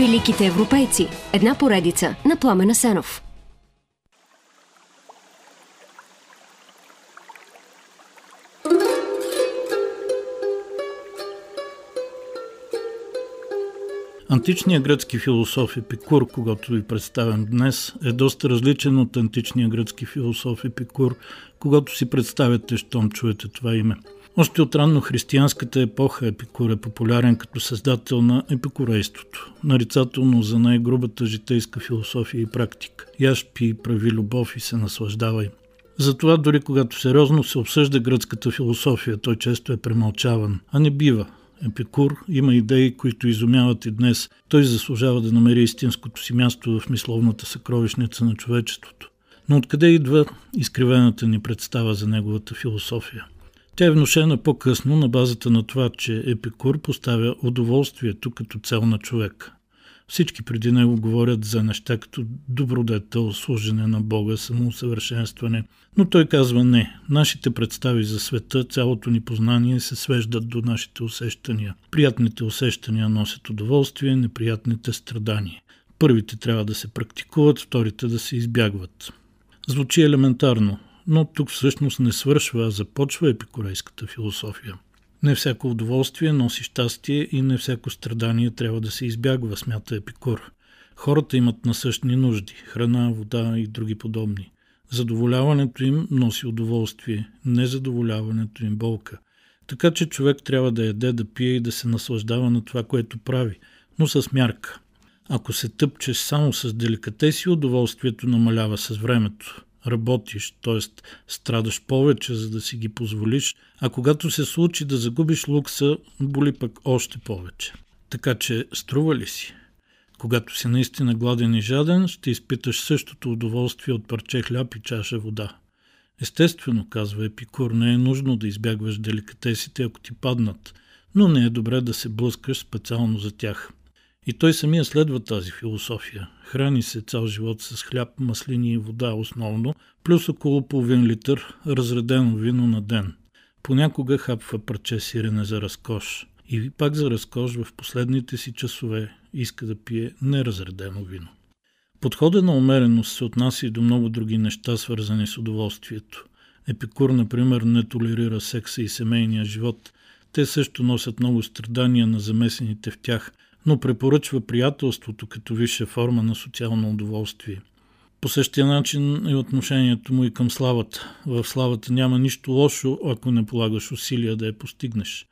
Великите европейци. Една поредица на Пламена Сенов. Античният гръцки философ Епикур, когато ви представям днес, е доста различен от античния гръцки философ Епикур, когато си представяте, щом чуете това име. Още от ранно християнската епоха Епикур е популярен като създател на епикурейството, нарицателно за най-грубата житейска философия и практика. Яш пи, прави любов и се наслаждавай. Затова дори когато сериозно се обсъжда гръцката философия, той често е премълчаван, а не бива. Епикур има идеи, които изумяват и днес. Той заслужава да намери истинското си място в мисловната съкровищница на човечеството. Но откъде идва изкривената ни представа за неговата философия? Тя е внушена по-късно на базата на това, че Епикур поставя удоволствието като цел на човека. Всички преди него говорят за неща като добродетел, служене на Бога, самоусъвършенстване. Но той казва не. Нашите представи за света, цялото ни познание се свеждат до нашите усещания. Приятните усещания носят удоволствие, неприятните страдания. Първите трябва да се практикуват, вторите да се избягват. Звучи елементарно, но тук всъщност не свършва, а започва епикурейската философия. Не всяко удоволствие носи щастие и не всяко страдание трябва да се избягва, смята Епикур. Хората имат насъщни нужди – храна, вода и други подобни. Задоволяването им носи удоволствие, незадоволяването им болка. Така че човек трябва да яде, да пие и да се наслаждава на това, което прави, но с мярка. Ако се тъпчеш само с деликатеси, удоволствието намалява с времето работиш, т.е. страдаш повече, за да си ги позволиш, а когато се случи да загубиш лукса, боли пък още повече. Така че струва ли си? Когато си наистина гладен и жаден, ще изпиташ същото удоволствие от парче хляб и чаша вода. Естествено, казва Епикур, не е нужно да избягваш деликатесите, ако ти паднат, но не е добре да се блъскаш специално за тях – и той самия следва тази философия. Храни се цял живот с хляб, маслини и вода основно, плюс около половин литър разредено вино на ден. Понякога хапва парче сирене за разкош. И пак за разкош в последните си часове иска да пие неразредено вино. Подходът на умереност се отнася и до много други неща, свързани с удоволствието. Епикур, например, не толерира секса и семейния живот. Те също носят много страдания на замесените в тях – но препоръчва приятелството като висша форма на социално удоволствие. По същия начин е отношението му и към славата. В славата няма нищо лошо, ако не полагаш усилия да я постигнеш.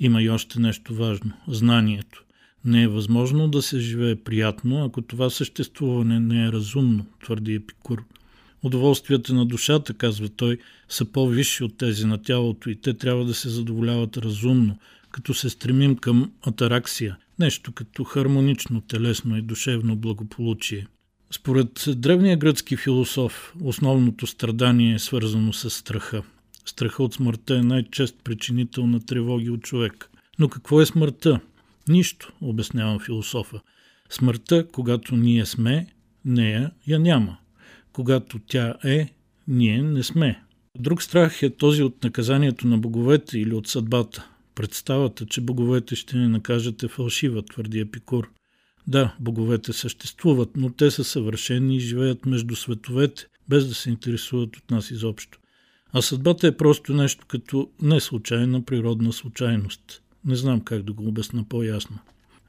Има и още нещо важно – знанието. Не е възможно да се живее приятно, ако това съществуване не е разумно, твърди Епикур. Удоволствията на душата, казва той, са по-висши от тези на тялото и те трябва да се задоволяват разумно, като се стремим към атараксия, нещо като хармонично телесно и душевно благополучие. Според древния гръцки философ, основното страдание е свързано с страха. Страха от смъртта е най-чест причинител на тревоги от човек. Но какво е смъртта? Нищо, обяснява философа. Смъртта, когато ние сме, нея я няма. Когато тя е, ние не сме. Друг страх е този от наказанието на боговете или от съдбата. Представата, че боговете ще ни накажат е фалшива, твърди Епикур. Да, боговете съществуват, но те са съвършени и живеят между световете, без да се интересуват от нас изобщо. А съдбата е просто нещо като неслучайна природна случайност. Не знам как да го обясна по-ясно.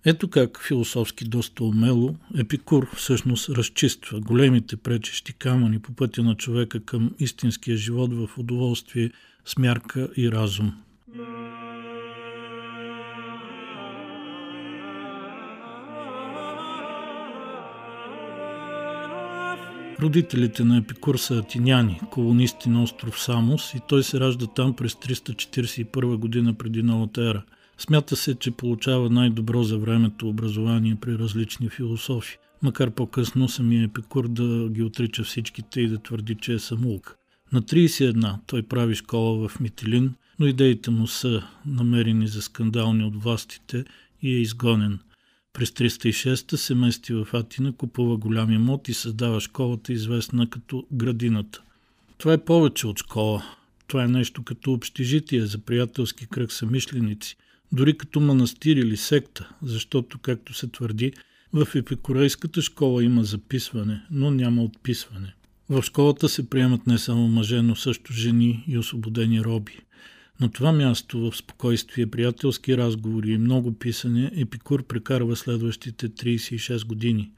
Ето как философски доста умело Епикур всъщност разчиства големите пречещи камъни по пътя на човека към истинския живот в удоволствие, смярка и разум. Родителите на Епикур са атиняни, колонисти на остров Самос и той се ражда там през 341 година преди новата ера. Смята се, че получава най-добро за времето образование при различни философи, макар по-късно самия Епикур да ги отрича всичките и да твърди, че е самулк. На 31 той прави школа в Митилин, но идеите му са намерени за скандални от властите и е изгонен – през 306 се мести в Атина, купува голям имот и създава школата, известна като градината. Това е повече от школа. Това е нещо като общежитие за приятелски кръг самишленици, дори като манастир или секта, защото, както се твърди, В епикурейската школа има записване, но няма отписване. В школата се приемат не само мъже, но също жени и освободени роби. На това място в спокойствие, приятелски разговори и много писане Епикур прекарва следващите 36 години.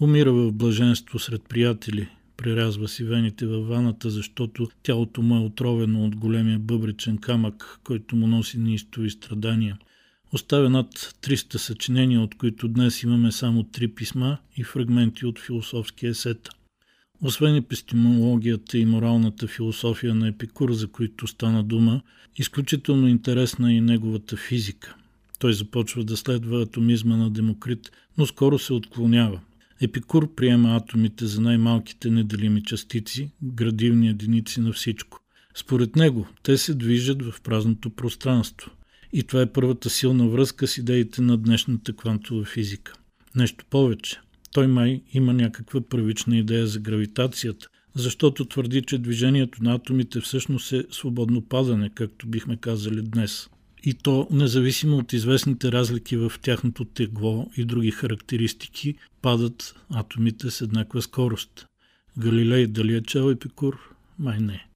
Умира в блаженство сред приятели, прерязва си вените във ваната, защото тялото му е отровено от големия бъбречен камък, който му носи неистови страдания. Оставя над 300 съчинения, от които днес имаме само три писма и фрагменти от философски есета. Освен епистемологията и моралната философия на Епикур, за които стана дума, изключително интересна е и неговата физика. Той започва да следва атомизма на Демокрит, но скоро се отклонява. Епикур приема атомите за най-малките неделими частици, градивни единици на всичко. Според него, те се движат в празното пространство. И това е първата силна връзка с идеите на днешната квантова физика. Нещо повече. Той май има някаква първична идея за гравитацията, защото твърди, че движението на атомите всъщност е свободно падане, както бихме казали днес. И то, независимо от известните разлики в тяхното тегло и други характеристики, падат атомите с еднаква скорост. Галилей дали е чел Епикур? Май не.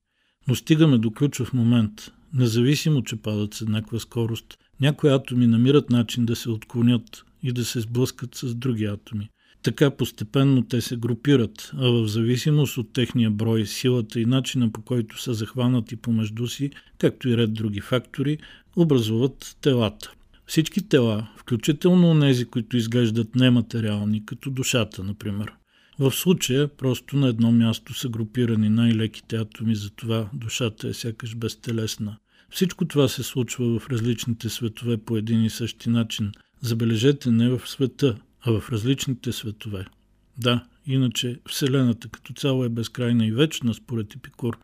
Но стигаме до ключов момент. Независимо, че падат с еднаква скорост, някои атоми намират начин да се отклонят и да се сблъскат с други атоми. Така постепенно те се групират, а в зависимост от техния брой, силата и начина по който са захванати помежду си, както и ред други фактори, образуват телата. Всички тела, включително тези, които изглеждат нематериални, като душата, например. В случая просто на едно място са групирани най-леките атоми, затова душата е сякаш безтелесна. Всичко това се случва в различните светове по един и същи начин. Забележете не в света, а в различните светове. Да, иначе Вселената като цяло е безкрайна и вечна, според Епикур,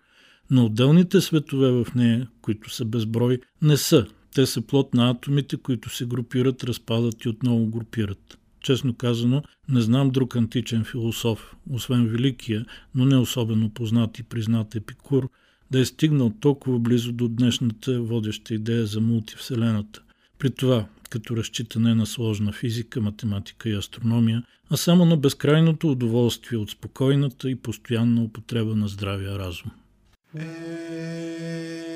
но отделните светове в нея, които са безброй, не са. Те са плод на атомите, които се групират, разпадат и отново групират. Честно казано, не знам друг античен философ, освен великия, но не особено познат и признат Епикур, да е стигнал толкова близо до днешната водеща идея за мултивселената. При това, като разчита не на сложна физика, математика и астрономия, а само на безкрайното удоволствие от спокойната и постоянна употреба на здравия разум. Е...